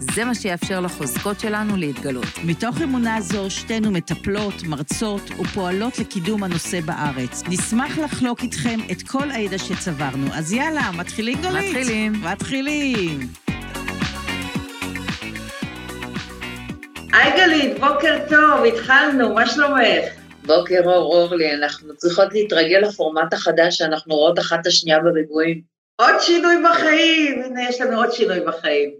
זה מה שיאפשר לחוזקות שלנו להתגלות. מתוך אמונה זו, שתינו מטפלות, מרצות ופועלות לקידום הנושא בארץ. נשמח לחלוק איתכם את כל הידע שצברנו. אז יאללה, מתחילים גלית? מתחילים. מתחילים. היי גלית, בוקר טוב, התחלנו, מה שלומך? בוקר אור אורלי, אנחנו צריכות להתרגל לפורמט החדש שאנחנו רואות אחת את השנייה בריבועים. עוד שינוי בחיים, הנה יש לנו עוד שינוי בחיים.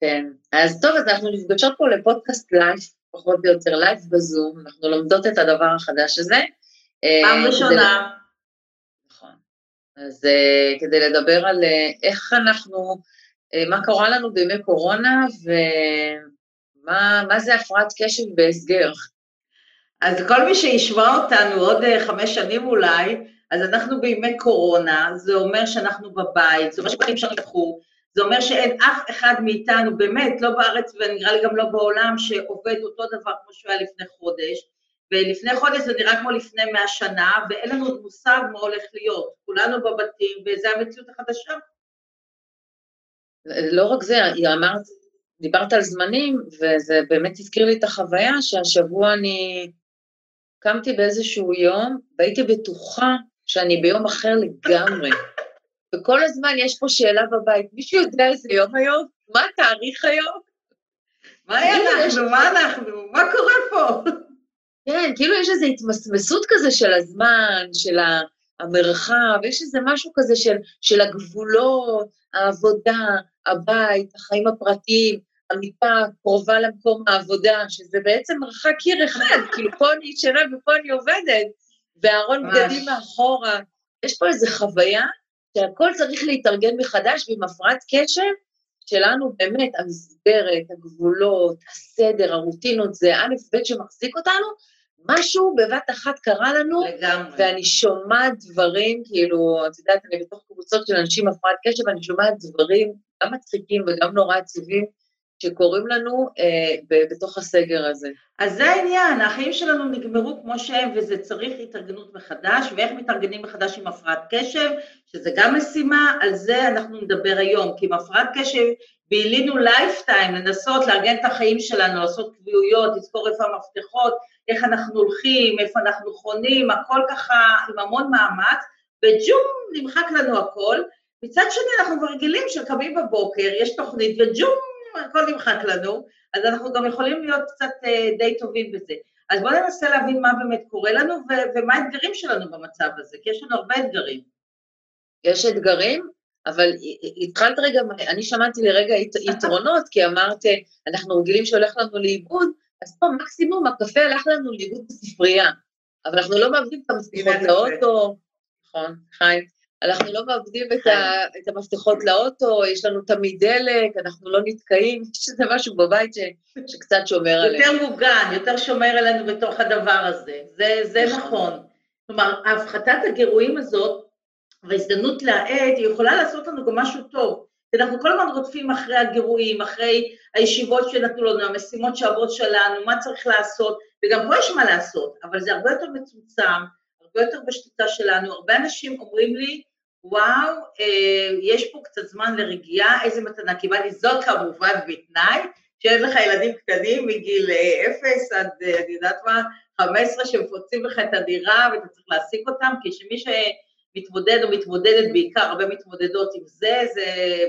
כן, אז טוב, אז אנחנו נפגשות פה לפודקאסט live, פחות או יותר live בזום, אנחנו לומדות את הדבר החדש הזה. פעם אה, ראשונה. נכון. אז uh, כדי לדבר על uh, איך אנחנו, מה קרה לנו בימי קורונה ומה מה זה הפרעת קשב בהסגר. אז כל מי שישמע אותנו עוד אה, חמש שנים אולי, אז אנחנו בימי קורונה, זה אומר שאנחנו בבית, זה אומר שחיים שלנו התהפכו, זה אומר שאין אף אחד מאיתנו, באמת, לא בארץ ונראה לי גם לא בעולם, שעובד אותו דבר כמו שהוא היה לפני חודש, ולפני חודש זה נראה כמו לפני מאה שנה, ואין לנו עוד מושג מה הולך להיות. כולנו בבתים, וזו המציאות החדשה. לא רק זה, היא אמרת, דיברת על זמנים, וזה באמת הזכיר לי את החוויה שהשבוע אני קמתי באיזשהו יום, והייתי בטוחה שאני ביום אחר לגמרי. וכל הזמן יש פה שאלה בבית, מישהו יודע איזה יום היום? מה התאריך היום? מה היה כאילו, אנחנו? מה אנחנו? מה קורה פה? כן, כאילו יש איזו התמסמסות כזה של הזמן, של המרחב, יש איזה משהו כזה של, של הגבולות, העבודה, הבית, החיים הפרטיים, המיטה קרובה למקום העבודה, שזה בעצם מרחק קיר אחד, כאילו פה אני ישנה ופה אני עובדת, והארון. בגדים מאחורה. יש פה איזו חוויה שהכל צריך להתארגן מחדש, ועם הפרעת קשב שלנו באמת, המסגרת, הגבולות, הסדר, הרוטינות, זה א', ב' שמחזיק אותנו, משהו בבת אחת קרה לנו, לגמרי. ואני שומעת דברים, כאילו, את יודעת, אני בתוך קבוצות של אנשים עם הפרעת קשב, ואני שומעת דברים גם מצחיקים וגם נורא עצובים, שקורים לנו אה, בתוך הסגר הזה. אז זה העניין, החיים שלנו נגמרו כמו שהם, וזה צריך התארגנות מחדש, ואיך מתארגנים מחדש עם הפרעת קשב, שזה גם משימה, על זה אנחנו נדבר היום, כי עם הפרעת קשב בילינו lifetime, לנסות לארגן את החיים שלנו, לעשות קביעויות, לזכור איפה המפתחות, איך אנחנו הולכים, איפה אנחנו חונים, הכל ככה עם המון מאמץ, וג'ום, נמחק לנו הכל. מצד שני, אנחנו כבר רגילים שקמים בבוקר, יש תוכנית, וג'ום, הכל נמחק לנו, אז אנחנו גם יכולים להיות קצת אה, די טובים בזה. אז בואו ננסה להבין מה באמת קורה לנו ו- ומה האתגרים שלנו במצב הזה, כי יש לנו הרבה אתגרים. יש אתגרים, אבל התחלת רגע, אני שמעתי לרגע ית- יתרונות, כי אמרת, אנחנו רגילים שהולך לנו לאיבוד, אז פה מקסימום הקפה הלך לנו לאיבוד בספרייה, אבל אנחנו לא מאבדים את המפתחות הקפה. לאוטו, נכון, חיים, אנחנו לא מאבדים את, ה, את המפתחות לאוטו, יש לנו תמיד דלק, אנחנו לא נתקעים, יש איזה משהו בבית ש, שקצת שומר עלינו. יותר מוגן, יותר שומר עלינו בתוך הדבר הזה, זה, זה נכון. כלומר, הפחתת הגירויים הזאת, וההזדמנות להאט, היא יכולה לעשות לנו גם משהו טוב. כי אנחנו כל הזמן רודפים אחרי הגירויים, אחרי הישיבות שנתנו לנו, המשימות שעברו שלנו, מה צריך לעשות, וגם פה יש מה לעשות, אבל זה הרבה יותר מצומצם, הרבה יותר בשליטה שלנו. הרבה אנשים אומרים לי, וואו, אה, יש פה קצת זמן לרגיעה, איזה מתנה קיבלתי, זאת כמובן בתנאי, שיש לך ילדים קטנים מגיל אה, אפס עד, אה, אני יודעת מה, 15 שמפוצים לך את הדירה ואתה צריך להעסיק אותם, כי שמי שמתמודד או מתמודדת, בעיקר הרבה מתמודדות עם זה, זה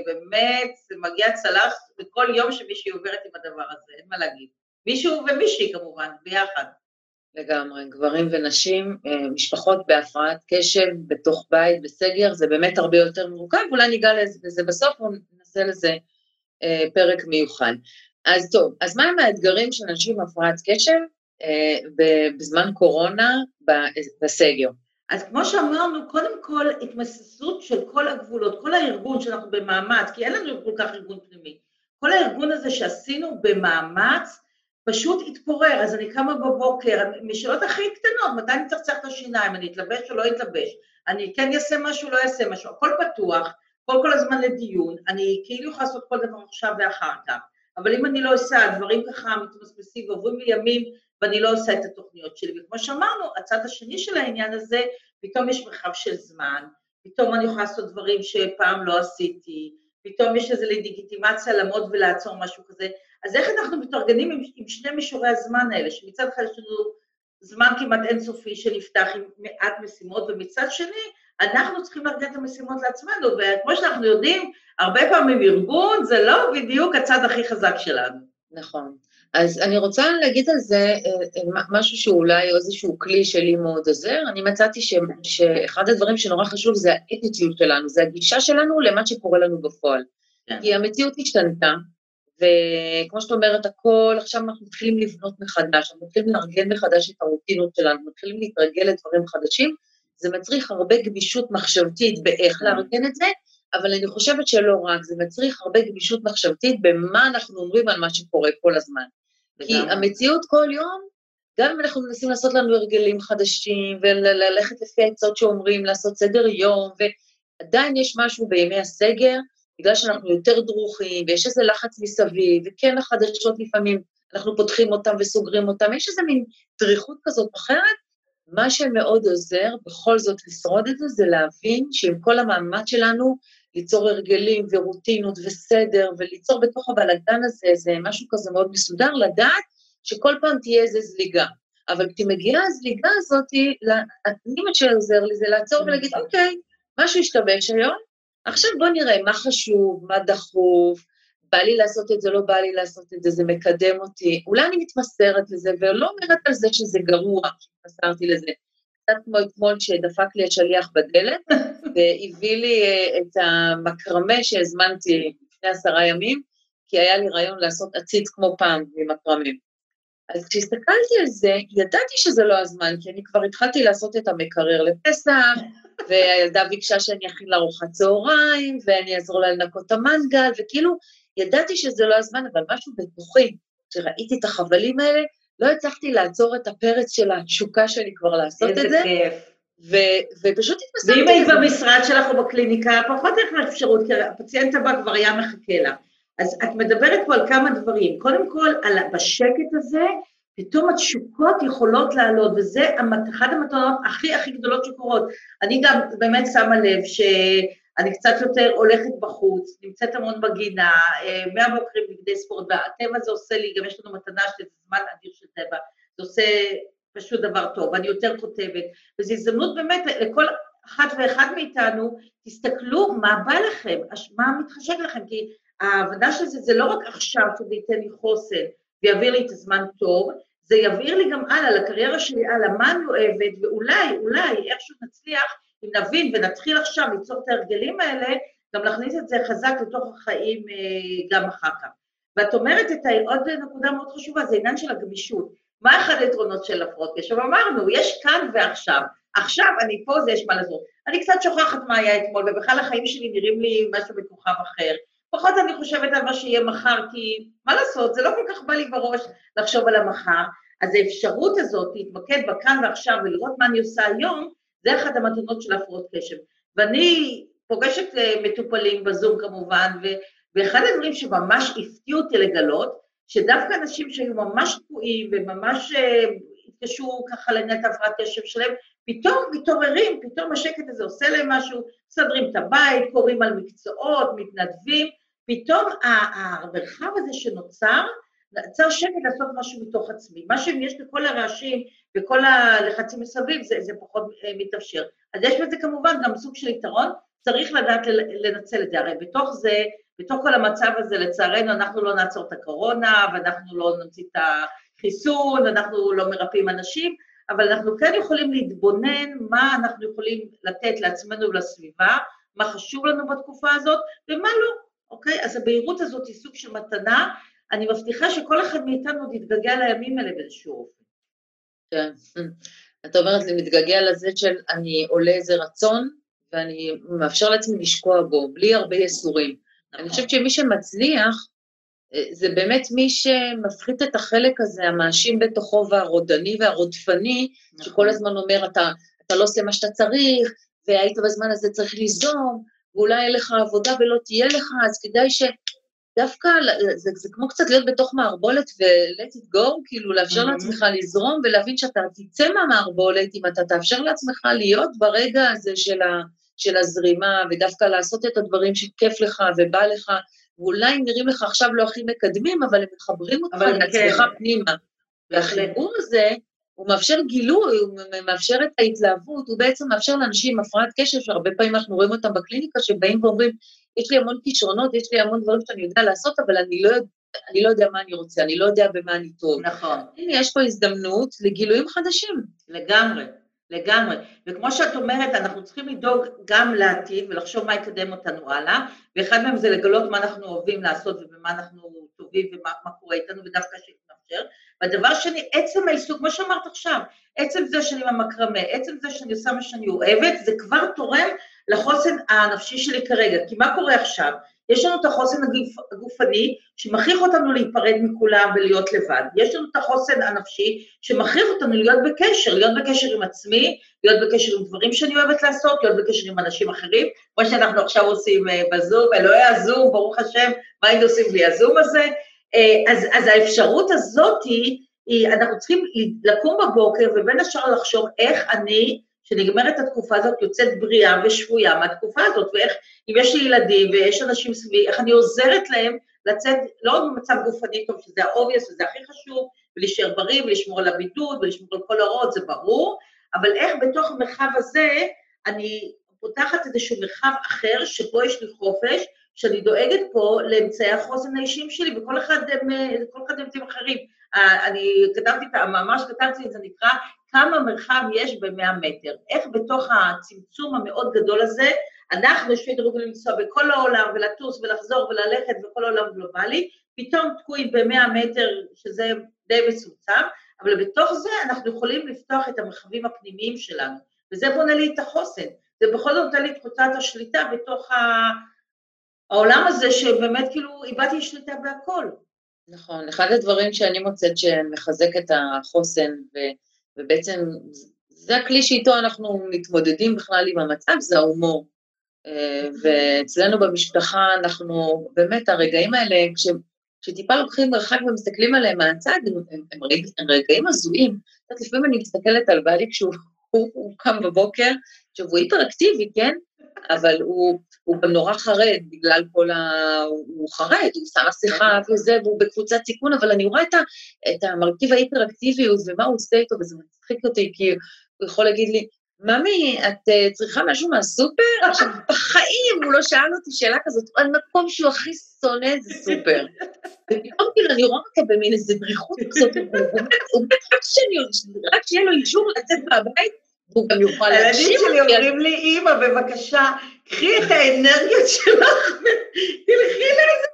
באמת, זה מגיע צלח בכל יום שמישהי עוברת עם הדבר הזה, אין מה להגיד. מישהו ומישהי כמובן, ביחד. לגמרי, גברים ונשים, אה, משפחות בהפרעת קשב, בתוך בית, בסגר, זה באמת הרבה יותר מורכב, אולי ניגע לזה בסוף, נעשה לזה אה, פרק מיוחד. אז טוב, אז מה הם האתגרים של אנשים עם הפרעת קשב אה, בזמן קורונה בסגר? אז כמו שאמרנו, קודם כל התמססות של כל הגבולות, כל הארגון שאנחנו במאמץ, כי אין לנו כל כך ארגון פנימי, כל הארגון הזה שעשינו במאמץ, פשוט התפורר, אז אני קמה בבוקר, משאלות הכי קטנות, מתי אני לצחק את השיניים, אני אתלבש או לא אתלבש, אני כן אעשה משהו, לא אעשה משהו, הכל פתוח, כל כל הזמן לדיון, אני כאילו יכולה לעשות כל דבר עכשיו ואחר כך, אבל אם אני לא עושה, הדברים ככה מתמסמסים ועוברים לי ימים ואני לא עושה את התוכניות שלי. וכמו שאמרנו, הצד השני של העניין הזה, פתאום יש מרחב של זמן, פתאום אני יכולה לעשות דברים שפעם לא עשיתי, פתאום יש איזו לגיטימציה לעמוד ולעצור משהו כזה. אז איך אנחנו מתארגנים עם, עם שני מישורי הזמן האלה, שמצד אחד יש לנו זמן כמעט אינסופי שנפתח עם מעט משימות, ומצד שני, אנחנו צריכים לארגן את המשימות לעצמנו, וכמו שאנחנו יודעים, הרבה פעמים ארגון זה לא בדיוק הצד הכי חזק שלנו. נכון. אז אני רוצה להגיד על זה אה, אה, משהו שאולי איזשהו כלי שלי מאוד עוזר. אני מצאתי ש, שאחד הדברים שנורא חשוב זה האטיטיוד שלנו, זה הגישה שלנו למה שקורה לנו בפועל. כן. כי המציאות השתנתה, וכמו שאת אומרת, הכל, עכשיו אנחנו מתחילים לבנות מחדש, אנחנו מתחילים לארגן מחדש את הרוטינות שלנו, מתחילים להתרגל לדברים חדשים, זה מצריך הרבה גמישות מחשבתית באיך לארגן את זה, אבל אני חושבת שלא רק, זה מצריך הרבה גמישות מחשבתית במה אנחנו אומרים על מה שקורה כל הזמן. כי המציאות כל יום, גם אם אנחנו מנסים לעשות לנו הרגלים חדשים, וללכת לפי העצות שאומרים, לעשות סדר יום, ועדיין יש משהו בימי הסגר, בגלל שאנחנו יותר דרוכים, ויש איזה לחץ מסביב, וכן החדשות לפעמים, אנחנו פותחים אותם וסוגרים אותם, יש איזה מין דריכות כזאת אחרת, מה שמאוד עוזר בכל זאת לשרוד את זה, זה להבין שעם כל המאמץ שלנו ליצור הרגלים ורוטינות וסדר, וליצור בתוך הבלאגן הזה איזה משהו כזה מאוד מסודר, לדעת שכל פעם תהיה איזו זליגה. אבל כשמגיעה הזליגה הזאת, אני מה שעוזר לי זה לעצור ולהגיד, אוקיי, משהו השתבש היום, עכשיו בוא נראה מה חשוב, מה דחוף, בא לי לעשות את זה, לא בא לי לעשות את זה, זה מקדם אותי. אולי אני מתמסרת לזה ולא אומרת על זה שזה גרוע שהתמסרתי לזה. קצת כמו אתמול שדפק לי השליח בדלת והביא לי אה, את המקרמה שהזמנתי לפני עשרה ימים, כי היה לי רעיון לעשות עציץ כמו פעם ממקרמים. אז כשהסתכלתי על זה, ידעתי שזה לא הזמן, כי אני כבר התחלתי לעשות את המקרר לפסח, והילדה ביקשה שאני אכין לה ארוחת צהריים, ואני אעזור לה לנקות את המנגל, וכאילו, ידעתי שזה לא הזמן, אבל משהו בתוכי, כשראיתי את החבלים האלה, לא הצלחתי לעצור את הפרץ של התשוקה שלי כבר לעשות את זה. איזה כיף. ופשוט התמסרתי. ואם היית במשרד שלך או בקליניקה, פחות איך אפשרות, כי הפציינט הבא כבר היה מחכה לה. אז את מדברת פה על כמה דברים. קודם כל, על, בשקט הזה, פתאום התשוקות יכולות לעלות, וזה אחת המתנות הכי הכי גדולות שקורות. אני גם באמת שמה לב שאני קצת יותר הולכת בחוץ, נמצאת המון בגינה, אה, מהבוקרים בגדי ספורט, והטבע הזה עושה לי, גם יש לנו מתנה של זמן אדיר של טבע, זה עושה פשוט דבר טוב, אני יותר כותבת, וזו הזדמנות באמת לכל אחת ואחד מאיתנו, תסתכלו מה בא לכם, מה מתחשק לכם, כי ההבנה של זה, זה לא רק עכשיו שזה ייתן לי חוסן ויעביר לי את הזמן טוב, זה יבהיר לי גם הלאה, לקריירה שלי הלאה, מה אני אוהבת, ואולי, אולי, איכשהו נצליח, אם נבין ונתחיל עכשיו ליצור את ההרגלים האלה, גם להכניס את זה חזק לתוך החיים אה, גם אחר כך. ואת אומרת את עוד נקודה מאוד חשובה, זה עניין של הגמישות. מה אחד היתרונות של הפרעות קשב? אמרנו, יש כאן ועכשיו. עכשיו אני פה, זה יש מה לעשות. אני קצת שוכחת מה היה אתמול, ובכלל החיים שלי נראים לי משהו בכוכב אחר. פחות אני חושבת על מה שיהיה מחר, כי מה לעשות, זה לא כל כך בא לי בראש לחשוב על המחר. אז האפשרות הזאת להתמקד בכאן ועכשיו ולראות מה אני עושה היום, זה אחת המתנות של הפרעות קשב. ואני פוגשת אה, מטופלים בזום כמובן, ו, ואחד הדברים שממש הפתיעו אותי לגלות, שדווקא אנשים שהיו ממש תקועים וממש אה, התקשו ככה לנהל את ההפרעת קשב שלהם, פתאום מתעוררים, פתאום השקט הזה עושה להם משהו, מסדרים את הבית, קוראים על מקצועות, מתנדבים, פתאום המרחב הזה שנוצר, נוצר שקט לעשות משהו מתוך עצמי. מה שאם יש לכל הרעשים וכל הלחצים מסביב, זה, זה פחות אה, מתאפשר. אז יש בזה כמובן גם סוג של יתרון, צריך לדעת לנצל את זה. הרי בתוך זה, בתוך כל המצב הזה, לצערנו, אנחנו לא נעצור את הקורונה, ואנחנו לא נוציא את החיסון, אנחנו לא מרפאים אנשים, אבל אנחנו כן יכולים להתבונן מה אנחנו יכולים לתת לעצמנו ולסביבה, מה חשוב לנו בתקופה הזאת, ומה לא, אוקיי? אז הבהירות הזאת היא סוג של מתנה, אני מבטיחה שכל אחד מאיתנו יתגעגע לימים האלה באיזשהו אופן. כן. את אומרת לי, מתגעגע לזה של אני עולה איזה רצון, ואני מאפשר לעצמי לשקוע בו, בלי הרבה יסורים. נכון. אני חושבת שמי שמצליח, אה, זה באמת מי שמפחית את החלק הזה, המאשים בתוכו והרודני והרודפני, נכון. שכל הזמן אומר, אתה, אתה לא עושה מה שאתה צריך, והיית בזמן הזה צריך ליזום, ואולי אין לך עבודה ולא תהיה לך, אז כדאי ש... דווקא זה, זה כמו קצת להיות בתוך מערבולת ו-let it go, כאילו לאפשר mm-hmm. לעצמך לזרום ולהבין שאתה תצא מהמערבולת אם אתה תאפשר לעצמך להיות ברגע הזה של, ה, של הזרימה, ודווקא לעשות את הדברים שכיף לך ובא לך, ואולי נראים לך עכשיו לא הכי מקדמים, אבל הם מחברים אותך לעצמך כן. פנימה. והחיבור הזה, הוא מאפשר גילוי, הוא מאפשר את ההתלהבות, הוא בעצם מאפשר לאנשים עם הפרעת קשב, שהרבה פעמים אנחנו רואים אותם בקליניקה, שבאים ואומרים, יש לי המון כישרונות, יש לי המון דברים שאני יודע לעשות, אבל אני לא, אני לא יודע מה אני רוצה, אני לא יודע במה אני טוב. נכון. הנה, יש פה הזדמנות לגילויים חדשים. לגמרי, לגמרי. וכמו שאת אומרת, אנחנו צריכים לדאוג גם לעתיד ולחשוב מה יקדם אותנו הלאה, ואחד מהם זה לגלות מה אנחנו אוהבים לעשות ובמה אנחנו טובים ומה קורה איתנו, ודווקא שיתאפשר. והדבר שני, עצם העיסוק, כמו שאמרת עכשיו, עצם זה שאני במקרמה, עצם זה שאני עושה מה שאני אוהבת, זה כבר תורם לחוסן הנפשי שלי כרגע. כי מה קורה עכשיו? יש לנו את החוסן הגופני שמכריח אותנו להיפרד מכולם ולהיות לבד. יש לנו את החוסן הנפשי שמכריח אותנו להיות בקשר, להיות בקשר עם עצמי, להיות בקשר עם דברים שאני אוהבת לעשות, להיות בקשר עם אנשים אחרים, כמו שאנחנו עכשיו עושים אה, בזום, אלוהי הזום, ברוך השם, מה היינו עושים בלי הזום הזה? אה, אז, אז האפשרות הזאת היא, היא, אנחנו צריכים לקום בבוקר ובין השאר לחשוב איך אני, שנגמרת התקופה הזאת, יוצאת בריאה ושפויה מהתקופה הזאת, ואיך, אם יש לי ילדים ויש אנשים סביבי, איך אני עוזרת להם לצאת לא רק במצב גופני טוב, שזה ה-obvious וזה הכי חשוב, ולהישאר בריא ולשמור על הבידוד ולשמור על כל ההוראות, זה ברור, אבל איך בתוך המרחב הזה אני פותחת איזשהו מרחב אחר, שבו יש לי חופש, שאני דואגת פה לאמצעי החוסן האישיים שלי, וכל אחד הם, כל אחד אמצעים אחרים. אני כתבתי את המאמר שכתבתי, זה נקרא כמה מרחב יש ב-100 מטר. איך בתוך הצמצום המאוד גדול הזה, אנחנו יושבים רגילים לנסוע בכל העולם ולטוס ולחזור וללכת בכל העולם גלובלי, פתאום תקועים ב-100 מטר, שזה די מצומצם, אבל בתוך זה אנחנו יכולים לפתוח את המרחבים הפנימיים שלנו, וזה בונה לי את החוסן. זה בכל זאת נותן לי תחושת השליטה בתוך ה... העולם הזה שבאמת כאילו איבדתי שליטה בהכל. נכון, אחד הדברים שאני מוצאת שמחזק את החוסן, ו, ובעצם זה הכלי שאיתו אנחנו מתמודדים בכלל עם המצב, זה ההומור. אה, ואצלנו במשפחה אנחנו, באמת הרגעים האלה, כש, כשטיפה לוקחים מרחק ומסתכלים עליהם מהצד, הם, הם, הם, רגע, הם רגעים הזויים. את יודעת, לפעמים אני מסתכלת על בעלי כשהוא הוא, הוא קם בבוקר, עכשיו הוא היפראקטיבי, כן? אבל הוא, הוא גם נורא חרד בגלל כל ה... הוא חרד, הוא שם מסכה וזה, והוא בקבוצת סיכון, אבל אני רואה את, ה, את המרכיב ההיפראקטיביות ומה הוא עושה איתו, וזה מצחיק אותי, כי הוא יכול להגיד לי, ממי, את uh, צריכה משהו מהסופר? עכשיו, בחיים הוא לא שאל אותי שאלה כזאת, על מקום שהוא הכי שונא זה סופר. ופתאום כאילו אני רואה אותו במין איזה דריכות כזאת, הוא באמת, רק שיהיה לו אישור לצאת מהבית, והוא גם יוכל להקשיב. הילדים שלי אומרים לי, אימא, בבקשה, קחי את האנרגיות שלך ותלכי לאיזה...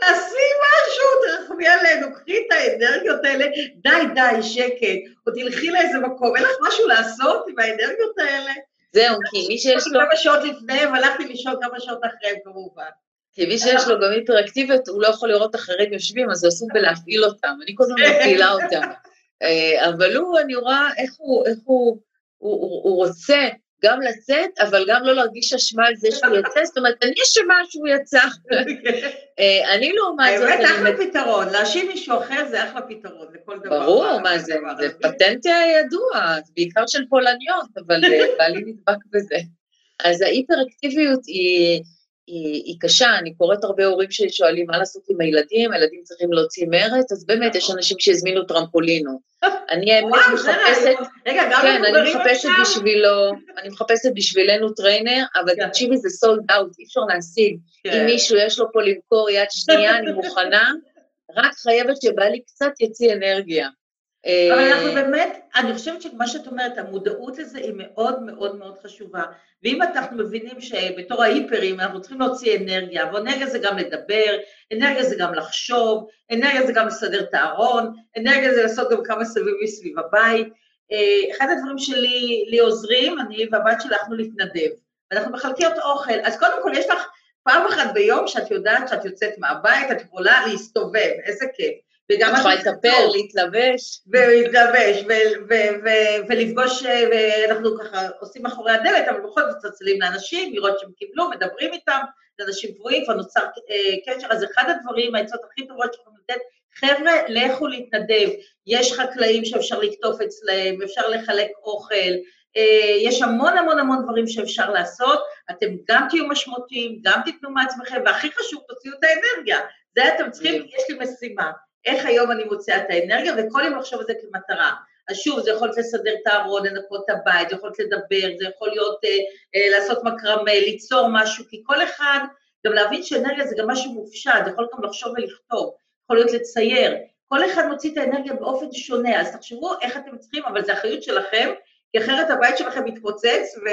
תעשי משהו, תרחמי עלינו, קחי את האנרגיות האלה, די, די, שקט, או תלכי לאיזה מקום, אין לך משהו לעשות עם האנרגיות האלה? זהו, כי מי שיש לו... כמה שעות לפניהם, הלכתי לישון כמה שעות אחריהם כמובן. כי מי שיש לו גם היפראקטיביות, הוא לא יכול לראות אחרים יושבים, אז הוא עסוק בלהפעיל אותם, אני כל הזמן מפעילה אותם. אה, אבל הוא, אני רואה איך הוא, איך הוא, הוא, הוא, הוא רוצה גם לצאת, אבל גם לא להרגיש אשמה על זה שהוא יצא, זאת אומרת, אני אשמה שהוא יצא. אה, אני לעומת זאת... האמת, אחלה פתרון, להאשים מישהו אחר זה אחלה פתרון לכל דבר. ברור, מה זה, זה פטנט ידוע, בעיקר של פולניות, אבל אה, בעלי נדבק בזה. אז ההיפראקטיביות היא... היא, היא קשה, אני קוראת הרבה הורים ששואלים מה לעשות עם הילדים, הילדים צריכים להוציא מרץ, אז באמת יש אנשים שהזמינו טרמפולינו. אני האמת מחפשת, רגע, גם כן, אני מחפשת בשבילו, אני מחפשת בשבילנו טריינר, אבל כן. תקשיבי, זה סולד אאוט, אי אפשר להשיג. אם כן. מישהו יש לו פה למכור יד שנייה, אני מוכנה, רק חייבת שבא לי קצת יציא אנרגיה. אבל אנחנו באמת, אני חושבת שמה שאת אומרת, המודעות לזה היא מאוד מאוד מאוד חשובה. ואם אנחנו מבינים שבתור ההיפרים אנחנו צריכים להוציא אנרגיה, ואנרגיה זה גם לדבר, אנרגיה זה גם לחשוב, אנרגיה זה גם לסדר את הארון, אנרגיה זה לעשות גם כמה סביבי סביב הבית. אה, אחד הדברים שלי לי עוזרים, אני והבת שלי הלכנו להתנדב, ואנחנו מחלקיות אוכל, אז קודם כל יש לך פעם אחת ביום שאת יודעת שאת יוצאת מהבית, את יכולה להסתובב, איזה כיף. וגם את יכולה לטפל, להתלבש. ולהתלבש, ולפגוש, ואנחנו ככה עושים מאחורי הדלת, אבל בכל זאת מצלצלים לאנשים, לראות שהם קיבלו, מדברים איתם, זה אנשים קבועים, כבר נוצר אה, קשר, אז אחד הדברים, העצות הכי טובות שיכולים לתת, חבר'ה, לכו להתנדב, יש חקלאים שאפשר לקטוף אצלהם, אפשר לחלק אוכל, אה, יש המון המון המון דברים שאפשר לעשות, אתם גם תהיו משמעותיים, גם תיתנו מעצמכם, והכי חשוב, תוציאו את האנרגיה. זה אתם צריכים, יש לי משימה. איך היום אני מוציאה את האנרגיה, וכל יום לחשוב על זה כמטרה. אז שוב, זה יכול להיות לסדר את הארון, לנקות את הבית, זה יכול להיות לדבר, זה יכול להיות אה, אה, לעשות מקרמה, ליצור משהו, כי כל אחד, גם להבין שאנרגיה זה גם משהו מופשט, זה יכול גם לחשוב ולכתוב, יכול להיות לצייר. כל אחד מוציא את האנרגיה באופן שונה, אז תחשבו איך אתם צריכים, אבל זו אחריות שלכם, כי אחרת הבית שלכם מתפוצץ, וכולם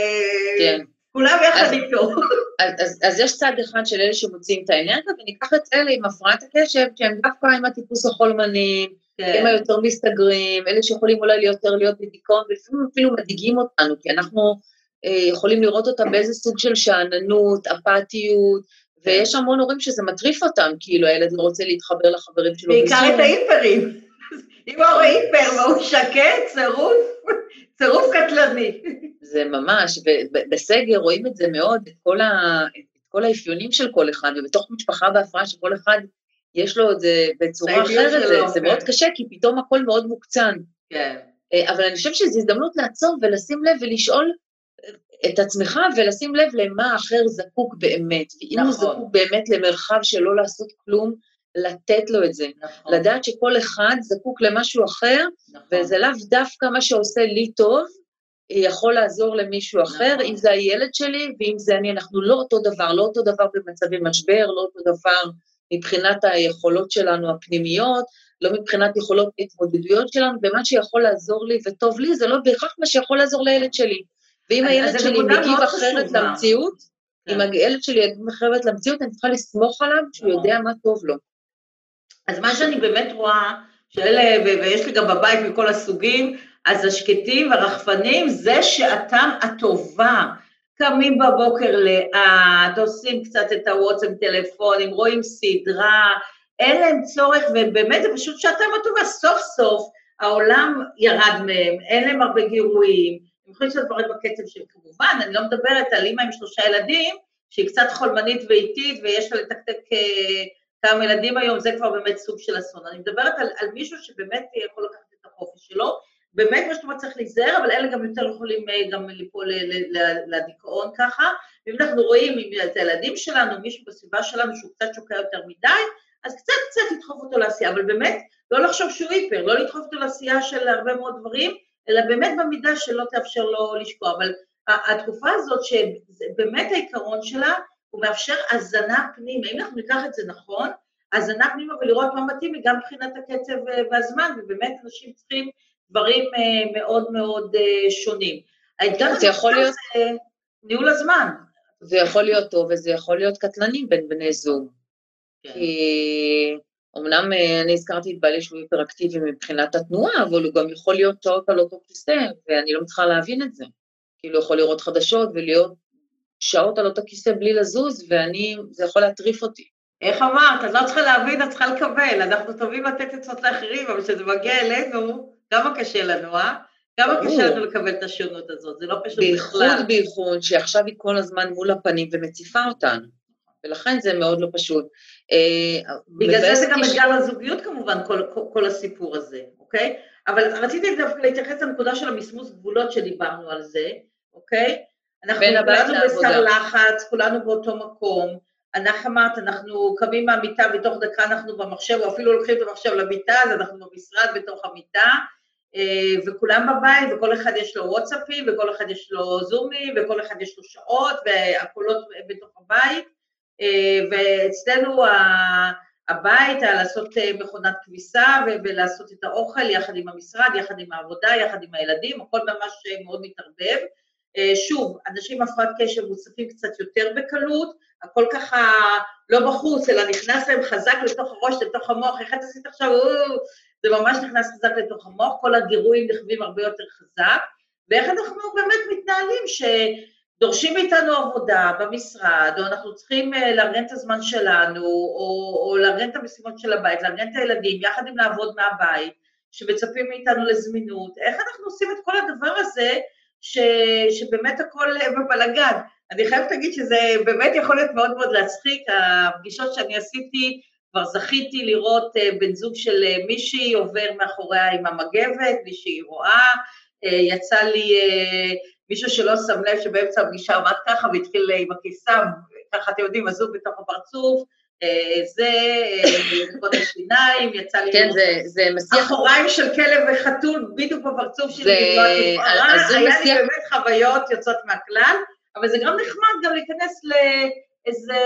כן. יחד איתו. אז, אז, אז יש צד אחד של אלה שמוציאים את האנרגיה, וניקח את אלה עם הפרעת הקשב, שהם דווקא עם הטיפוס החולמני, כן. הם היותר מסתגרים, אלה שיכולים אולי יותר להיות בדיכאון, ולפעמים אפילו מדאיגים אותנו, כי אנחנו אה, יכולים לראות אותם באיזה סוג של שאננות, אפתיות, כן. ויש המון הורים שזה מטריף אותם, כאילו הילד לא רוצה להתחבר לחברים שלו. בעיקר את ההיפרים. אם הוא היפר והוא שקט, צירוף, צירוף קטלני. זה ממש, ובסגר רואים את זה מאוד, את כל, ה, את כל האפיונים של כל אחד, ובתוך משפחה בהפרעה שכל אחד יש לו את זה בצורה אחרת, זה, זה מאוד כן. קשה, כי פתאום הכל מאוד מוקצן. כן. אה, אבל אני חושבת שזו הזדמנות לעצור ולשים לב ולשאול את עצמך ולשים לב למה האחר זקוק באמת. ואם נכון. הוא זקוק באמת למרחב של לא לעשות כלום, לתת לו את זה. נכון. לדעת שכל אחד זקוק למשהו אחר, נכון. וזה לאו דווקא מה שעושה לי טוב, יכול לעזור למישהו אחר, נכון. אם זה הילד שלי ואם זה אני, אנחנו לא אותו דבר, לא אותו דבר במצבי משבר, לא אותו דבר מבחינת היכולות שלנו הפנימיות, לא מבחינת יכולות ההתמודדויות שלנו, ומה שיכול לעזור לי וטוב לי, זה לא בהכרח מה שיכול לעזור לילד שלי. ואם הילד שלי מגיב אחרת למציאות, אם כן. הילד שלי יגיב אחרת למציאות, אני צריכה לסמוך עליו שהוא נכון. יודע מה טוב לו. אז מה שאני באמת רואה, שאלה, ויש לי גם בבית מכל הסוגים, אז השקטים והרחפנים זה שעתם הטובה. קמים בבוקר לאט, עושים קצת את הוואטסאפ טלפונים, רואים סדרה, אין להם צורך, ובאמת זה פשוט שעתם הטובה, סוף סוף העולם ירד מהם, אין להם הרבה גירויים, הם יכולים לעשות דברים בקצב של כמובן, אני לא מדברת על אימא עם שלושה ילדים, שהיא קצת חולמנית ואיטית ויש לה לתקתק כמה ילדים היום, זה כבר באמת סוג של אסון. אני מדברת על, על מישהו שבאמת יכול לקחת את החופש שלו, באמת מה שאתה אומר צריך להיזהר, אבל אלה גם יותר יכולים אה, גם ליפול לדיכאון ככה. ואם אנחנו רואים אם את הילדים שלנו, מישהו בסביבה שלנו שהוא קצת שוקע יותר מדי, אז קצת קצת לדחוף אותו לעשייה, אבל באמת לא לחשוב שהוא היפר, לא לדחוף אותו לעשייה של הרבה מאוד דברים, אלא באמת במידה שלא תאפשר לו לשקוע. אבל התקופה הזאת, שבאמת העיקרון שלה, הוא מאפשר הזנה פנימה. אם אנחנו ניקח את זה נכון, הזנה פנימה ולראות מה מתאים לי גם מבחינת הקצב אה, והזמן, ובאמת אנשים צריכים דברים אה, מאוד מאוד אה, שונים. האתגר זה יכול להיות... זה ניהול הזמן. זה יכול להיות טוב וזה יכול להיות קטלני בין בני זוג. כן. כי אמנם אני הזכרתי את בעלי שהוא היפראקטיבי מבחינת התנועה, אבל הוא גם יכול להיות שעות על אותו כיסא, ואני לא מצליחה להבין את זה. כאילו יכול לראות חדשות ולהיות שעות על אותו כיסא בלי לזוז, ואני, זה יכול להטריף אותי. איך אמרת? את לא צריכה להבין, את צריכה לקבל. אנחנו טובים לתת עצות לאחרים, אבל כשזה מגיע אלינו, כמה קשה לנו, אה? כמה קשה לנו לקבל את השונות הזאת, זה לא פשוט בכלל. בייחוד בייחוד שעכשיו היא כל הזמן מול הפנים ומציפה אותנו, ולכן זה מאוד לא פשוט. אה, בגלל זה זה גם אתגר הזוגיות כמובן, כל, כל, כל הסיפור הזה, אוקיי? אבל רציתי דווקא להתייחס לנקודה של המסמוס גבולות שדיברנו על זה, אוקיי? אנחנו כולנו בשר לחץ, כולנו באותו מקום. אנחנו אמרת, אנחנו קמים מהמיטה, בתוך דקה אנחנו במחשב, או אפילו לוקחים את המחשב למיטה, אז אנחנו במשרד בתוך המיטה, אה, וכולם בבית, וכל אחד יש לו וואטסאפים, וכל אחד יש לו זומים, וכל אחד יש לו שעות, והקולות בתוך הבית, אה, ואצלנו הבית היה לעשות אה, מכונת כביסה ולעשות את האוכל יחד עם המשרד, יחד עם העבודה, יחד עם הילדים, הכל ממש מאוד מתערבב. אה, שוב, אנשים עם הפרעת קשב מוצפים קצת יותר בקלות, הכל ככה לא בחוץ, אלא נכנס להם חזק לתוך הראש, לתוך המוח, איך את עשית עכשיו, זה ממש נכנס חזק לתוך המוח, כל הגירויים נכווים הרבה יותר חזק, ואיך אנחנו באמת מתנהלים, דורשים מאיתנו עבודה במשרד, או אנחנו צריכים אה, לארגן את הזמן שלנו, או, או לארגן את המשימות של הבית, לארגן את הילדים, יחד עם לעבוד מהבית, שמצפים מאיתנו לזמינות. איך אנחנו עושים את כל הדבר הזה, ש, שבאמת הכל בבלגן? אני חייבת להגיד שזה באמת יכול להיות מאוד מאוד להצחיק, הפגישות שאני עשיתי, כבר זכיתי לראות אה, בן זוג של אה, מישהי עובר מאחוריה עם המגבת, בלי שהיא רואה, יצא לי מישהו שלא שם לב שבאמצע הפגישה עמד ככה והתחיל עם הקיסם, ככה אתם יודעים, הזוג בתוך הפרצוף, אה, זה, נקוד אה, השיניים, יצא לי... כן, זה, זה מסיח... אחוריים של כלב וחתול בדיוק בפרצוף שלי, זה... היה לי באמת חוויות יוצאות מהכלל, אבל זה גם נחמד גם להיכנס לאיזה,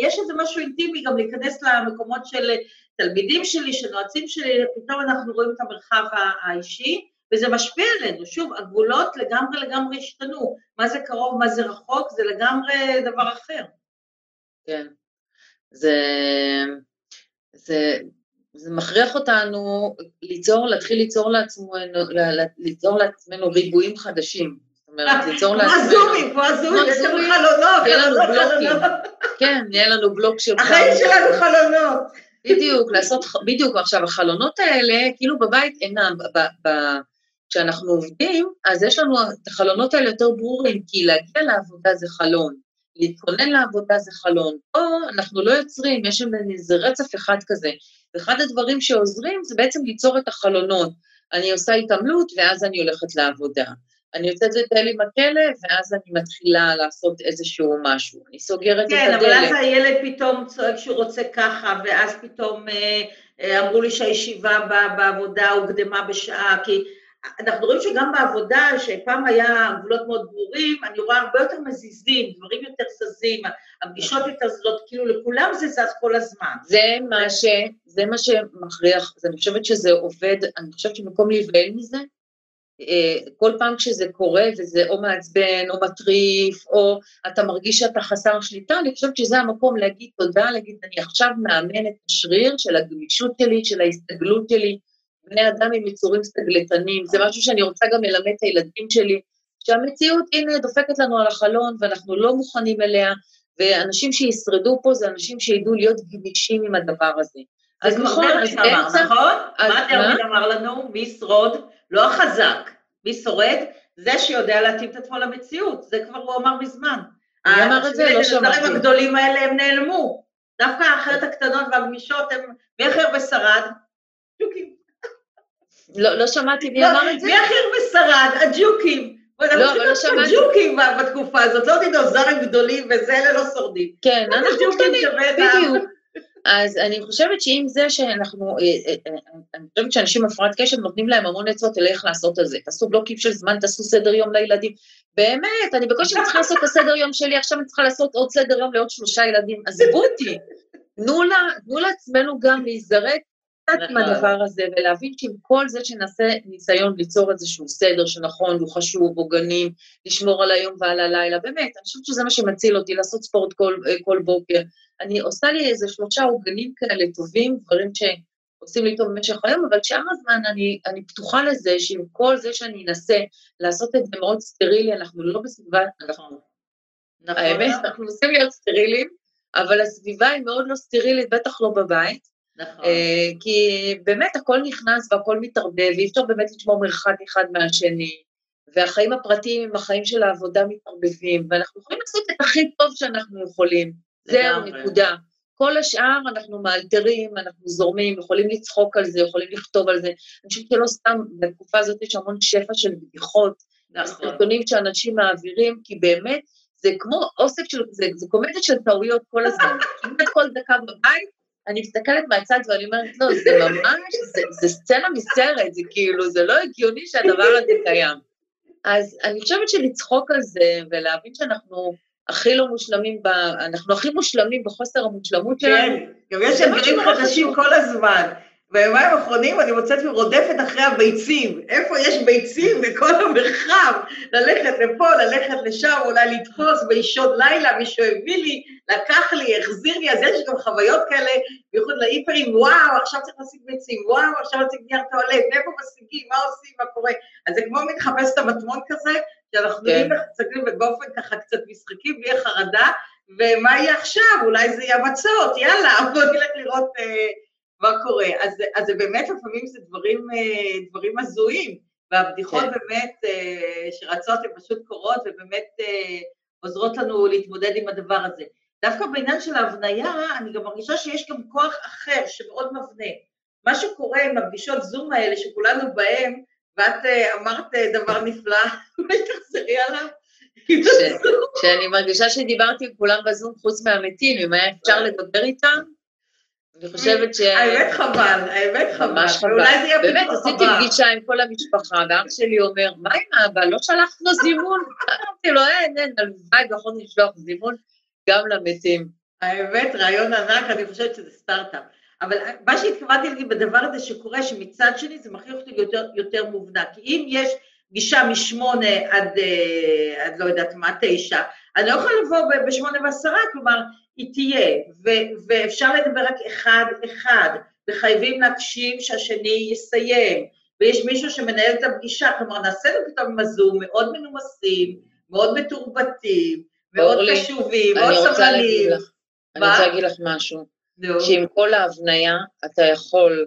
יש איזה משהו אינטימי גם להיכנס למקומות של תלמידים שלי, של נועצים שלי, פתאום אנחנו רואים את המרחב האישי, וזה משפיע עלינו. שוב, הגבולות לגמרי לגמרי השתנו. מה זה קרוב, מה זה רחוק, זה לגמרי דבר אחר. כן. זה, זה, זה מכריח אותנו ליצור, להתחיל ליצור לעצמנו, ליצור לעצמנו ריבועים חדשים. זאת אומרת, ליצור לעצמנו... כמו הזומים, כמו הזומים, יש לנו חלונות. יהיה לנו בלוקים. כן, יהיה לנו בלוק של... החיים שלנו חלונות. בדיוק, לעשות, בדיוק, עכשיו החלונות האלה, כאילו בבית אינם, כשאנחנו עובדים, אז יש לנו את החלונות האלה יותר ברורים, כי להגיע לעבודה זה חלון, להתכונן לעבודה זה חלון. פה אנחנו לא יוצרים, יש שם איזה רצף אחד כזה. ואחד הדברים שעוזרים זה בעצם ליצור את החלונות. אני עושה התעמלות ואז אני הולכת לעבודה. אני יוצאת לטייל עם הכלב, ואז אני מתחילה לעשות איזשהו משהו. אני סוגרת כן, את הדלת. כן, אבל אז הילד פתאום צועק שהוא רוצה ככה, ואז פתאום אה, אה, אמרו לי שהישיבה בעבודה הוקדמה בשעה, כי אנחנו רואים שגם בעבודה, שפעם היה גבולות מאוד ברורים, אני רואה הרבה יותר מזיזים, דברים יותר זזים, הפגישות יותר זזות, כאילו לכולם זה זז כל הזמן. זה מה, ש, זה מה שמכריח, אז אני חושבת שזה עובד, אני חושבת שבמקום להיבהל מזה, אה, כל פעם כשזה קורה וזה או מעצבן או מטריף, או אתה מרגיש שאתה חסר שליטה, אני חושבת שזה המקום להגיד תודה, להגיד אני עכשיו מאמן את השריר של הגמישות שלי, של ההסתגלות שלי, בני אדם עם יצורים סטגלטנים, זה משהו שאני רוצה גם ללמד את הילדים שלי, שהמציאות הנה דופקת לנו על החלון ואנחנו לא מוכנים אליה, ואנשים שישרדו פה זה אנשים שידעו להיות גמישים עם הדבר הזה. אז נכון, אז באמצע... נכון? מה דרווין אמר לנו? מי ישרוד? לא החזק. מי שורד? זה שיודע להתאים את עצמו למציאות. זה כבר הוא אמר מזמן. מי אמר את זה? לא שמעתי. הדברים הגדולים האלה הם נעלמו. דווקא האחרת הקטנות והגמישות הם מי הכי הרבה שרד? לא, לא שמעתי מי לא, אמר את זה. מי הכי שרד? הג'וקים. לא, אבל לא שמעתי. הג'וקים בתקופה הזאת, לא דינוזארים גדולים וזה, אלה לא שורדים. כן, אנחנו קטנים, בדיוק. אז אני חושבת שעם זה שאנחנו, אה, אה, אה, אני חושבת שאנשים הפרעת קשב נותנים להם המון עצות על איך לעשות את זה. תעשו בלוקים של זמן, תעשו סדר יום לילדים. באמת, אני בקושי צריכה לעשות את הסדר יום שלי, עכשיו אני צריכה לעשות עוד סדר יום לעוד שלושה ילדים. עזבו אותי. תנו לעצמנו גם להיזרק קצת עם הדבר הזה, ולהבין שעם כל זה שנעשה ניסיון ליצור איזשהו סדר שנכון, הוא חשוב, הוא גנים, לשמור על היום ועל הלילה, באמת, אני חושבת שזה מה שמציל אותי, לעשות ספורט כל, אה, כל בוקר. אני עושה לי איזה שלושה עוגנים כאלה טובים, דברים שעושים לי טוב במשך היום, אבל שאר הזמן אני, אני פתוחה לזה שעם כל זה שאני אנסה לעשות את זה מאוד סטרילי, אנחנו לא בסביבה, אנחנו... נכון. האמת, אנחנו מנסים להיות סטריליים, אבל הסביבה היא מאוד לא סטרילית, בטח לא בבית. נכון. אה, כי באמת הכל נכנס והכל מתערבב, ואי אפשר באמת לשמור מרחק אחד מהשני, והחיים הפרטיים עם החיים של העבודה מתערבבים, ואנחנו יכולים לעשות את הכי טוב שאנחנו יכולים. זהו, נקודה. כל השאר אנחנו מאלתרים, אנחנו זורמים, יכולים לצחוק על זה, יכולים לכתוב על זה. אני חושבת שלא סתם, בתקופה הזאת יש המון שפע של בדיחות, נכון. סרטונים שאנשים מעבירים, כי באמת, זה כמו אוסף של, זה, זה קומדיה של טעויות כל הזמן. כמעט כל דקה בבית אני מסתכלת מהצד ואני אומרת, לא, זה ממש, זה, זה סצנה מסרט, זה כאילו, זה לא הגיוני שהדבר הזה קיים. אז אני חושבת שלצחוק על זה ולהבין שאנחנו הכי לא מושלמים, ב, אנחנו הכי מושלמים בחוסר המושלמות שלנו. כן, גם יש דברים חדשים כל הזמן. ביומיים האחרונים אני מוצאת ורודפת אחרי הביצים, איפה יש ביצים? בכל המרחב, ללכת לפה, ללכת לשם, אולי לתפוס באישון לילה, מישהו הביא לי, לקח לי, החזיר לי, אז יש גם חוויות כאלה, בייחוד להיפרים, וואו, עכשיו צריך להשיג ביצים, וואו, עכשיו צריך נייר טואלט, מאיפה משיגים, מה עושים, מה קורה, אז זה כמו מתחפש את המטמון כזה, שאנחנו כן. מסתכלים באופן ככה קצת משחקי, בלי החרדה, ומה יהיה עכשיו? אולי זה יהיה מצות, יאללה, בואו נלך לראות אה, מה קורה. אז, אז זה באמת, לפעמים זה דברים, אה, דברים הזויים, והבדיחות כן. באמת אה, שרצות הן פשוט קורות, ובאמת אה, עוזרות לנו להתמודד עם הדבר הזה. דווקא בעניין של ההבניה, אני גם מרגישה שיש גם כוח אחר שמאוד מבנה. מה שקורה עם הפגישות זום האלה, שכולנו בהם, ואת אמרת דבר נפלא, אולי תחזרי עליו. שאני מרגישה שדיברתי עם כולם בזום חוץ מהמתים, אם היה אפשר לדבר איתם, אני חושבת ש... האמת חבל, האמת חבל. ממש חבל. ואולי זה יהיה באמת, עשיתי. פגישה עם כל המשפחה, ואח שלי אומר, מה עם אבא, לא שלחנו זימון? אמרתי לו, אין, אין, הלוואי יכולנו לשלוח זימון גם למתים. האמת, רעיון ענק, אני חושבת שזה סטארט-אפ. אבל מה שהתכוונתי להגיד בדבר הזה שקורה, שמצד שני זה מכריח אותי יותר, יותר מובנה. כי אם יש פגישה משמונה עד, אה, עד לא יודעת מה, תשע, אני לא יכולה לבוא בשמונה ועשרה, כלומר, היא תהיה, ו- ואפשר לדבר רק אחד-אחד, וחייבים להקשיב שהשני יסיים, ויש מישהו שמנהל את הפגישה, כלומר, נעשינו פתאום עם הזום מאוד מנומסים, מאוד מתורבתים, מאוד אורלי, קשובים, מאוד. לך, אני? רוצה להגיד לך משהו, נו. שעם כל ההבניה, אתה יכול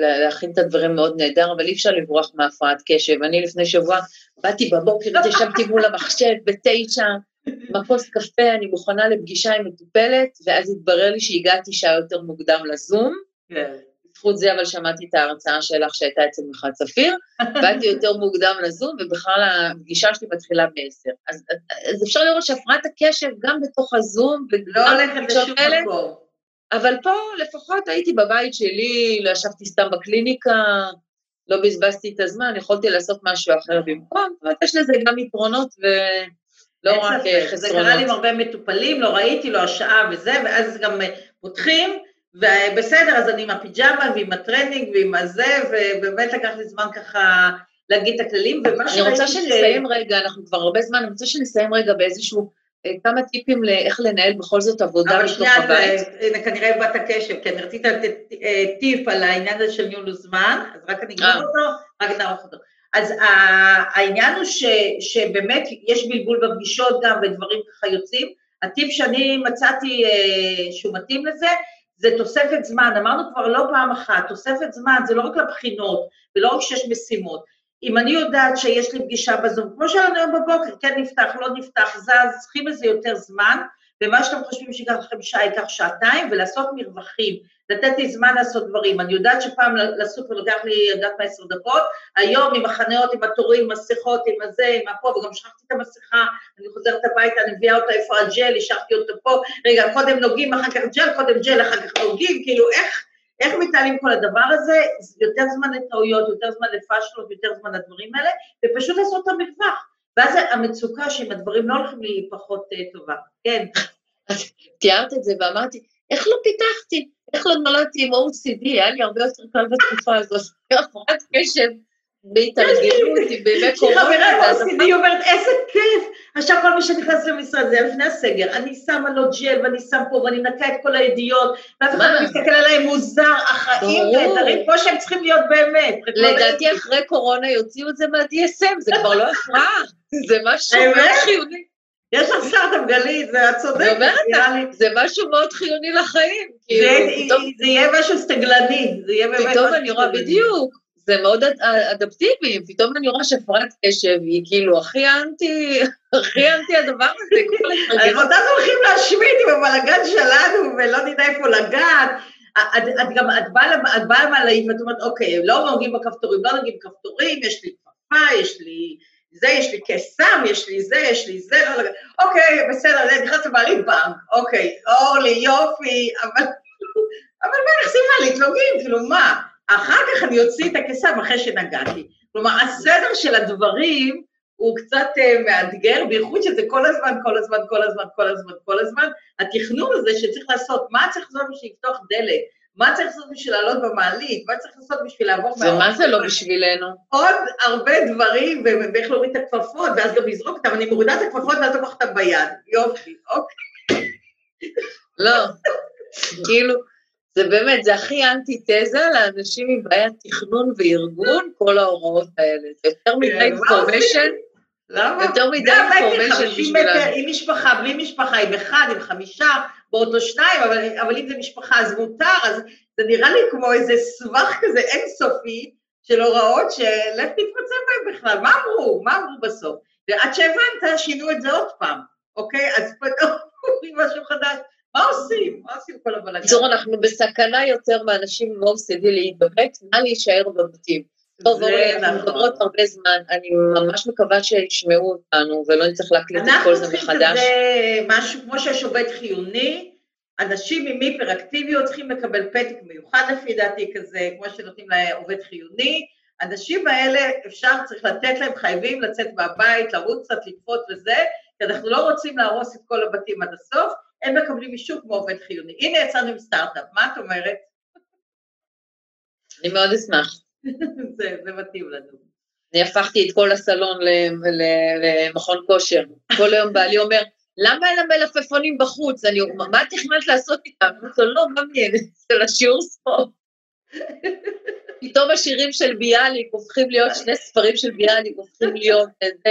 להכין את הדברים מאוד נהדר, אבל אי אפשר לברוח מהפרעת קשב. אני לפני שבוע באתי בבוקר, ישבתי מול המחשב בתשע, עם הכוס קפה, אני מוכנה לפגישה עם מטופלת, ואז התברר לי שהגעתי שעה יותר מוקדם לזום, כן. בזכות זה אבל שמעתי את ההרצאה שלך שהייתה אצל מיכל צפיר, באתי יותר מוקדם לזום, ובכלל הפגישה שלי מתחילה בעשר. אז, אז אפשר לראות שהפרעת הקשב גם בתוך הזום, לא הולכת לשום מקום. אבל פה לפחות הייתי בבית שלי, לא ישבתי סתם בקליניקה, לא בזבזתי את הזמן, יכולתי לעשות משהו אחר במקום, זאת אומרת, יש לזה גם יתרונות ולא רק. אה, זה קרה לי עם חסרונות. הרבה מטופלים, לא ראיתי, לא השעה וזה, ואז גם אה, פותחים, ובסדר, אז אני עם הפיג'מה ועם הטרנינג ועם הזה, ובאמת לקח לי זמן ככה להגיד את הכללים, ומה אני רוצה ש- שנסיים רגע, אנחנו כבר הרבה זמן, אני רוצה שנסיים רגע באיזשהו, כמה טיפים לאיך לנהל בכל זאת עבודה אבל בתוך שנייה, הבית. את- הנה, כנראה איבדת אני רציתי לתת אה, טיפ על העניין הזה של ניהול זמן, אז רק אני אגמור אה. אותו, רק נערוך אותו. אז העניין הוא ש, שבאמת יש בלבול בפגישות גם ודברים ככה יוצאים. הטיפ שאני מצאתי אה, שהוא מתאים לזה, זה תוספת זמן. אמרנו כבר לא פעם אחת, תוספת זמן זה לא רק לבחינות, ולא רק שיש משימות. אם אני יודעת שיש לי פגישה בזום, כמו שהיה לנו היום בבוקר, כן נפתח, לא נפתח, זז, צריכים לזה יותר זמן, ומה שאתם חושבים שייקח לכם שעה ייקח שעתיים, ולעשות מרווחים, לתת לי זמן לעשות דברים. אני יודעת שפעם לסופר לוקח לי, יודעת מה, עשר דקות, היום עם החניות, עם התורים, עם מסכות, עם הזה, עם הפה, וגם שכחתי את המסכה, אני חוזרת הביתה, אני מביאה אותה, איפה הג'ל, השארתי אותה פה, רגע, קודם נוגעים, אחר כך ג'ל, קודם ג'ל, אחר כך נוגעים, כאילו איך, איך מתנהלים כל הדבר הזה, יותר זמן לטעויות, יותר זמן לפאשלות, יותר זמן לדברים האלה, ופשוט לעשות את המרווח. ואז המצוקה שאם הדברים לא הולכים לי פחות אה, טובה. כן, תיארת את זה ואמרתי, איך לא פיתחתי? איך לא נולדתי עם OCD? היה לי הרבה יותר קל בתקופה הזאת. הפרעת קשב בהתארגנות, עם בימי יש לי קורונה. חברה OCD, היא אומרת, איזה כיף. עכשיו כל מי שנכנס למשרד, זה היה לפני הסגר, אני שמה לו ג'ל ואני שם פה ואני מנקה את כל הידיעות, ואף אחד? לא מסתכל עליהם מוזר, ברור. נהדרים כמו שהם צריכים להיות באמת. לא לדעתי. אחרי קורונה יוציאו את זה מה-DSM, זה כבר לא הפרעה, זה משהו? מאוד חיוני. יש לך סרטן גלית, זה את צודקת, נראה לי. זה משהו מאוד חיוני לחיים. זה כאילו, יהיה- פתאום משהו סטגלני, זה יהיה באמת פתאום משהו אני רואה, סטגלני. בדיוק, זה מאוד אד- אדפטיבי, פתאום אני רואה שהפרעת קשב היא כאילו הכי אנטי, הכי אנטי הדבר הזה, ההתרגלות. אותנו הולכים להשמיד עם הבלאגן שלנו, ולא נדע איפה לגעת. את, גם, את באה למ- את באה למלאים, ואת אומרת, אוקיי, לא נוגעים בכפתורים, לא נוגעים בכפתורים, יש לי כפפה, יש לי זה, יש לי קסם, יש לי זה, יש לי זה, לא לגעת. אוקיי, בסדר, נכנס לבעלי בנק, אוקיי, אורלי, יופי, אבל, אבל בטח סימלית, נוגעים, כאילו, מה? אחר כך אני אוציא את הקסם אחרי שנגעתי. כלומר, הסדר של הדברים, הוא קצת uh, מאתגר, בייחוד שזה כל הזמן, כל הזמן, כל הזמן, כל הזמן, כל הזמן. התכנון הזה שצריך לעשות, מה צריך לעשות בשביל לפתוח דלת? מה צריך לעשות בשביל לעלות במעלית? מה צריך לעשות בשביל לעבור ומה זה לא בשבילנו? עוד הרבה דברים, ואיך להוריד את הכפפות, ואז גם לזרוק אותם. אני מורידה את הכפפות ואז לוקחת אותם ביד. יופי, אוקיי. לא, כאילו, זה באמת, זה הכי אנטיתזה לאנשים עם בעיית תכנון וארגון, כל ההוראות האלה. זה יותר מדי כן, מה עושים? פורמיישן, למה? יותר מדי 50 מטר, בשבילנו. עם משפחה, בלי משפחה, עם אחד, עם חמישה, באוטו שניים, אבל, אבל אם זה משפחה אז מותר, אז זה נראה לי כמו איזה סבך כזה אינסופי של הוראות שלך תתמצא בהם בכלל. מה אמרו? מה אמרו בסוף? ועד שהבנת, שינו את זה עוד פעם, אוקיי? אז פתאום משהו חדש. מה עושים? מה עושים כל הבלגן? בקיצור, אנחנו בסכנה יותר מאנשים עם OCD להידבק, נא להישאר בבתים. טוב, אורי, אנחנו נכון. מדברות הרבה זמן, אני ממש מקווה שישמעו אותנו ולא נצטרך להקליט את כל אנחנו זה צריכים מחדש. כזה משהו, כמו שיש עובד חיוני, אנשים עם היפראקטיביות צריכים לקבל פתק מיוחד לפי דעתי כזה, כמו שנותנים לעובד חיוני. האנשים האלה, אפשר, צריך לתת להם, חייבים לצאת מהבית, לרוץ קצת, לקפוץ וזה, כי אנחנו לא רוצים להרוס את כל הבתים עד הסוף, הם מקבלים אישור כמו עובד חיוני. הנה יצאנו עם סטארט-אפ, מה את אומרת? אני מאוד אשמח. זה, זה מתאים לנו. אני הפכתי את כל הסלון למכון כושר. כל היום בעלי אומר, למה אין המלפפונים בחוץ? אני אומר, מה תכננת לעשות איתם? אומרת לו, לא, מה מעניין? זה לשיעור ספורט. פתאום השירים של ביאליק הופכים להיות, שני ספרים של ביאליק הופכים להיות זה.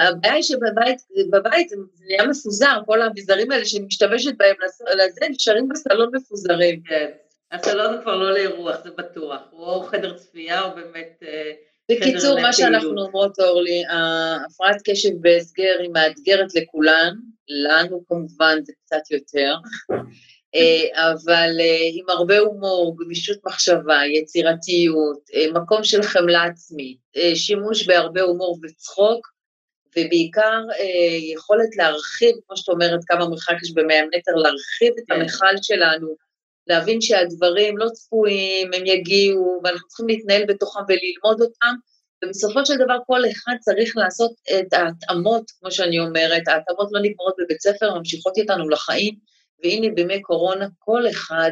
הבעיה היא שבבית בבית זה נהיה מפוזר, כל האביזרים האלה שאני משתמשת בהם לזה, נשארים בסלון מפוזרים. כן. הסלון כבר לא לאירוח, זה בטוח. או חדר צפייה או באמת... אה, בקיצור, חדר מה שאנחנו לפעילות. אומרות, אורלי, הפרעת קשב בהסגר היא מאתגרת לכולן, לנו כמובן זה קצת יותר, אה, אבל אה, עם הרבה הומור, גמישות מחשבה, יצירתיות, מקום של חמלה עצמית, שימוש בהרבה הומור וצחוק, ובעיקר אה, יכולת להרחיב, כמו שאת אומרת, כמה מרחק יש ב-100 מטר, להרחיב את כן. המכל שלנו, להבין שהדברים לא צפויים, הם יגיעו, ואנחנו צריכים להתנהל בתוכם וללמוד אותם, ובסופו של דבר כל אחד צריך לעשות את ההתאמות, כמו שאני אומרת, ההתאמות לא נגמרות בבית ספר, ממשיכות איתנו לחיים, והנה בימי קורונה, כל אחד,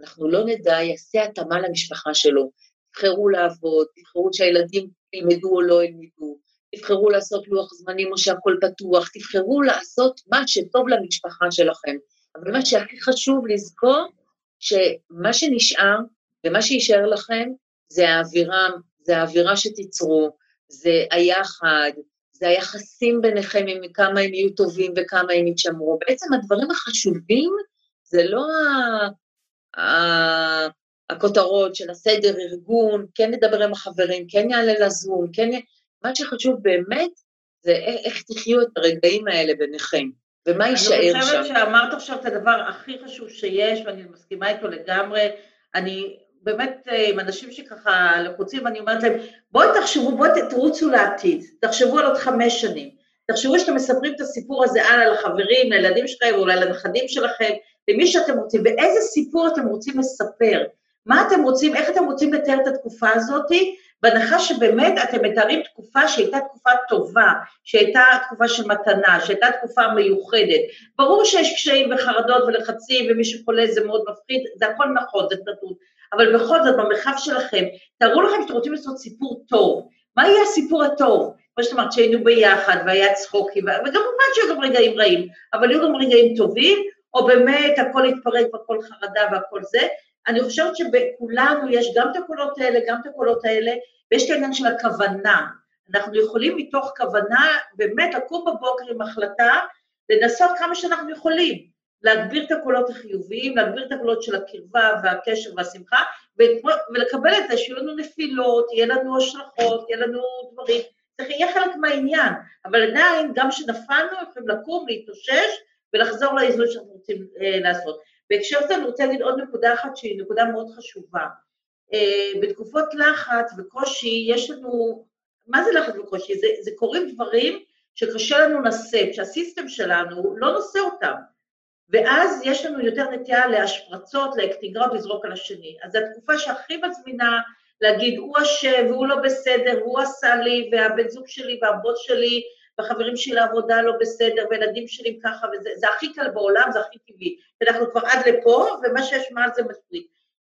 אנחנו לא נדע, יעשה התאמה למשפחה שלו. תבחרו לעבוד, תבחרו שהילדים ילמדו או לא ילמדו, תבחרו לעשות לוח זמנים או שהכול פתוח, תבחרו לעשות מה שטוב למשפחה שלכם. אבל מה שהכי חשוב לזכור, שמה שנשאר ומה שיישאר לכם זה האווירה, זה האווירה שתיצרו, זה היחד, זה היחסים ביניכם, עם כמה הם יהיו טובים וכמה הם יתשמרו. בעצם הדברים החשובים זה לא ה... ה... הכותרות של הסדר, ארגון, כן נדבר עם החברים, כן יעלה לזום, כן... מה שחשוב באמת זה איך, תחיו את הרגעים האלה ביניכם, ומה יישאר אני שם. חושבת שאמרת עכשיו את הדבר הכי חשוב שיש, ואני מסכימה איתו לגמרי. אני באמת אה, עם אנשים שככה לחוצים, ואני אומרת להם, בואו תחשבו, בואו תרוצו לעתיד, תחשבו על עוד חמש שנים. תחשבו שאתם מספרים את הסיפור הזה הלאה לחברים, לילדים שלכם, אולי לנכדים שלכם, למי שאתם רוצים, ואיזה סיפור אתם רוצים לספר. מה אתם רוצים, איך אתם רוצים לתאר את התקופה הזאתי, בהנחה שבאמת אתם מתארים תקופה שהייתה תקופה טובה, שהייתה תקופה של מתנה, שהייתה תקופה מיוחדת. ברור שיש קשיים וחרדות ולחצים, ומי שחולה זה מאוד מפחיד, זה הכל נכון, זה נתון. אבל בכל זאת, במרחב שלכם, תארו לכם שאתם רוצים לעשות סיפור טוב. מה יהיה הסיפור הטוב? כמו שאת אמרת, שהיינו ביחד, והיה צחוקים, וכמובן שהיו גם רגעים רעים, אבל היו גם רגעים טובים, או באמת הכל התפרק והכל חרדה והכל זה. אני חושבת שבכולנו יש גם את הקולות האלה, גם את הקולות האלה, ויש את העניין של הכוונה. אנחנו יכולים מתוך כוונה באמת לקום בבוקר עם החלטה, לנסות כמה שאנחנו יכולים, להגביר את הקולות החיוביים, להגביר את הקולות של הקרבה והקשר והשמחה, ולקבל את זה שיהיו לנו נפילות, יהיה לנו השלכות, יהיה לנו דברים, זה יהיה חלק מהעניין, אבל עדיין, גם כשנפלנו, יכולים לקום, להתאושש ולחזור לאיזון שאנחנו רוצים אה, לעשות. בהקשר לזה אני רוצה להגיד עוד נקודה אחת שהיא נקודה מאוד חשובה. אה, בתקופות לחץ וקושי, יש לנו, מה זה לחץ וקושי? זה, זה קורים דברים שקשה לנו לשאת, שהסיסטם שלנו לא נושא אותם. ואז יש לנו יותר נטייה להשפרצות, לאקטיגרות, לזרוק על השני. אז זו התקופה שהכי מזמינה להגיד, הוא אשם והוא לא בסדר, והוא עשה לי, והבן זוג שלי והבוס שלי, והחברים שלי לעבודה לא בסדר, והילדים שלי ככה, וזה זה הכי קל בעולם, זה הכי טבעי. אנחנו כבר עד לפה, ומה שיש מעל זה מספיק.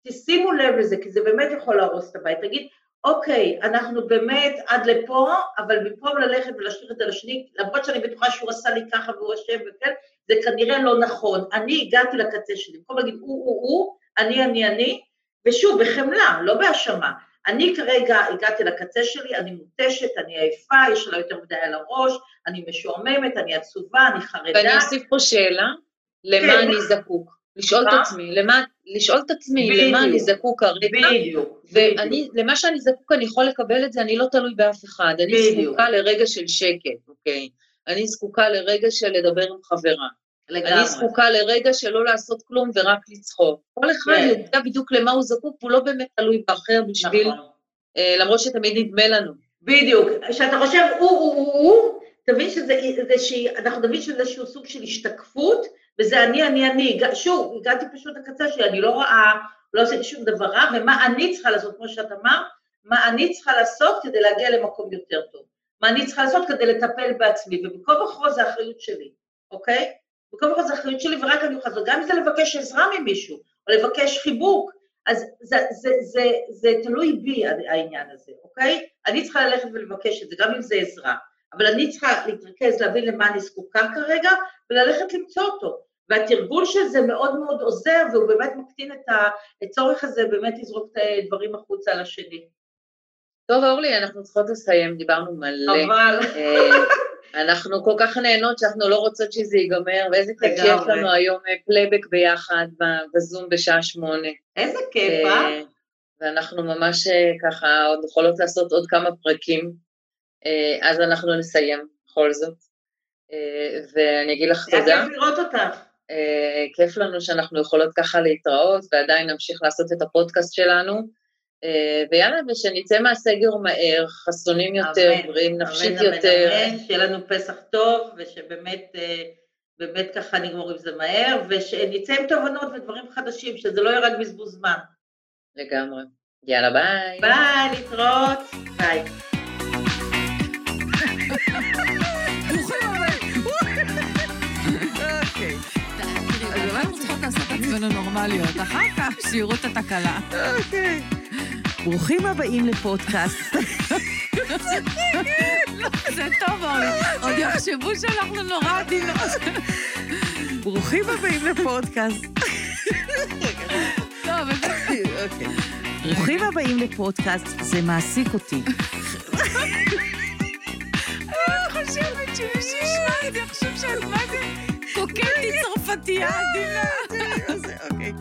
תשימו לב לזה, כי זה באמת יכול להרוס את הבית. תגיד, אוקיי, אנחנו באמת עד לפה, אבל במקום ללכת ולהשליך את זה לשני, למרות שאני בטוחה שהוא עשה לי ככה והוא אשם וכן, זה כנראה לא נכון. אני הגעתי לקצה שלי, במקום להגיד הוא, הוא, הוא, אני, אני, אני, ושוב, בחמלה, לא בהאשמה. אני כרגע הגעתי לקצה שלי, אני מותשת, אני עייפה, יש לה יותר מדי על הראש, אני משועממת, אני עצובה, אני חרדה. ואני אוסיף פה שאלה, למה כן. אני זקוק? לשאול את? עצמי, למה, לשאול את עצמי, בדיוק. למה אני זקוק כרגע, בדיוק. ואני, למה שאני זקוק אני יכול לקבל את זה, אני לא תלוי באף אחד. אני בדיוק. זקוקה לרגע של שקט, אוקיי? אני זקוקה לרגע של לדבר עם חברה. לגמרי. אני זקוקה לרגע שלא לעשות כלום ורק לצחוק. כל אחד כן. יודע בדיוק למה הוא זקוק, הוא לא באמת תלוי באחר בשביל, נכון. אה, למרות שתמיד נדמה לנו. בדיוק. כשאתה חושב הוא, הוא, הוא, הוא, תבין שזה, זה שהיא, אנחנו נבין שזה איזשהו סוג של השתקפות, וזה אני, אני, אני. שוב, הגעתי פשוט לקצה שלי, אני לא רואה, לא עשיתי שום דבר רע, ומה אני צריכה לעשות, כמו שאת אמרת, מה אני צריכה לעשות כדי להגיע למקום יותר טוב. מה אני צריכה לעשות כדי לטפל בעצמי, ובכל וכה זה האחריות שלי, אוקיי? בכל וכה זה האחריות שלי, ורק אני אוכל לעשות, גם אם זה לבקש עזרה ממישהו, או לבקש חיבוק, אז זה, זה, זה, זה תלוי בי העניין הזה, אוקיי? אני צריכה ללכת ולבקש את זה, גם אם זה עזרה, אבל אני צריכה להתרכז, להבין למה אני זקוקה כרגע, וללכת למצוא אותו. והתרגול של זה מאוד מאוד עוזר, והוא באמת מקטין את הצורך הזה באמת לזרוק את הדברים החוצה לשני. טוב, אורלי, אנחנו צריכות לסיים, דיברנו מלא. אבל... אנחנו כל כך נהנות שאנחנו לא רוצות שזה ייגמר, ואיזה כיף לגמרי. לנו היום אה, פלייבק ביחד בזום בשעה שמונה. איזה כיף, אה? אה, ואנחנו ממש אה, ככה עוד יכולות לעשות עוד כמה פרקים, אז אנחנו נסיים בכל זאת. ואני אגיד לך היה תודה, כיף לראות אותך. כיף לנו שאנחנו יכולות ככה להתראות, ועדיין נמשיך לעשות את הפודקאסט שלנו. אה, ויאללה, ושנצא מהסגר מהר, חסונים יותר, אמן, בריאים נפשית אמן, אמן, יותר. אמן, שיהיה לנו פסח טוב, ושבאמת אה, באמת ככה נגמור עם זה מהר, ושנצא עם תובנות ודברים חדשים, שזה לא יהיה רק בזבוז זמן. לגמרי. יאללה, ביי. ביי, להתראות. ביי. אוקיי. אז אנחנו צריכות לעשות עצמנו נורמליות, אחר כך שיראו את התקלה. אוקיי. ברוכים הבאים לפודקאסט. זה טוב, אורלי. עוד יחשבו שאנחנו נורא עדינות. ברוכים הבאים לפודקאסט. אוקיי. ברוכים הבאים לפודקאסט, זה מעסיק אותי. אני חושבת שמי שישמע את זה יחשוב שאת מה זה קוקטית צרפתייה עדינה. אוקיי.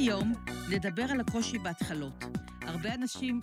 והיום נדבר על הקושי בהתחלות. הרבה אנשים...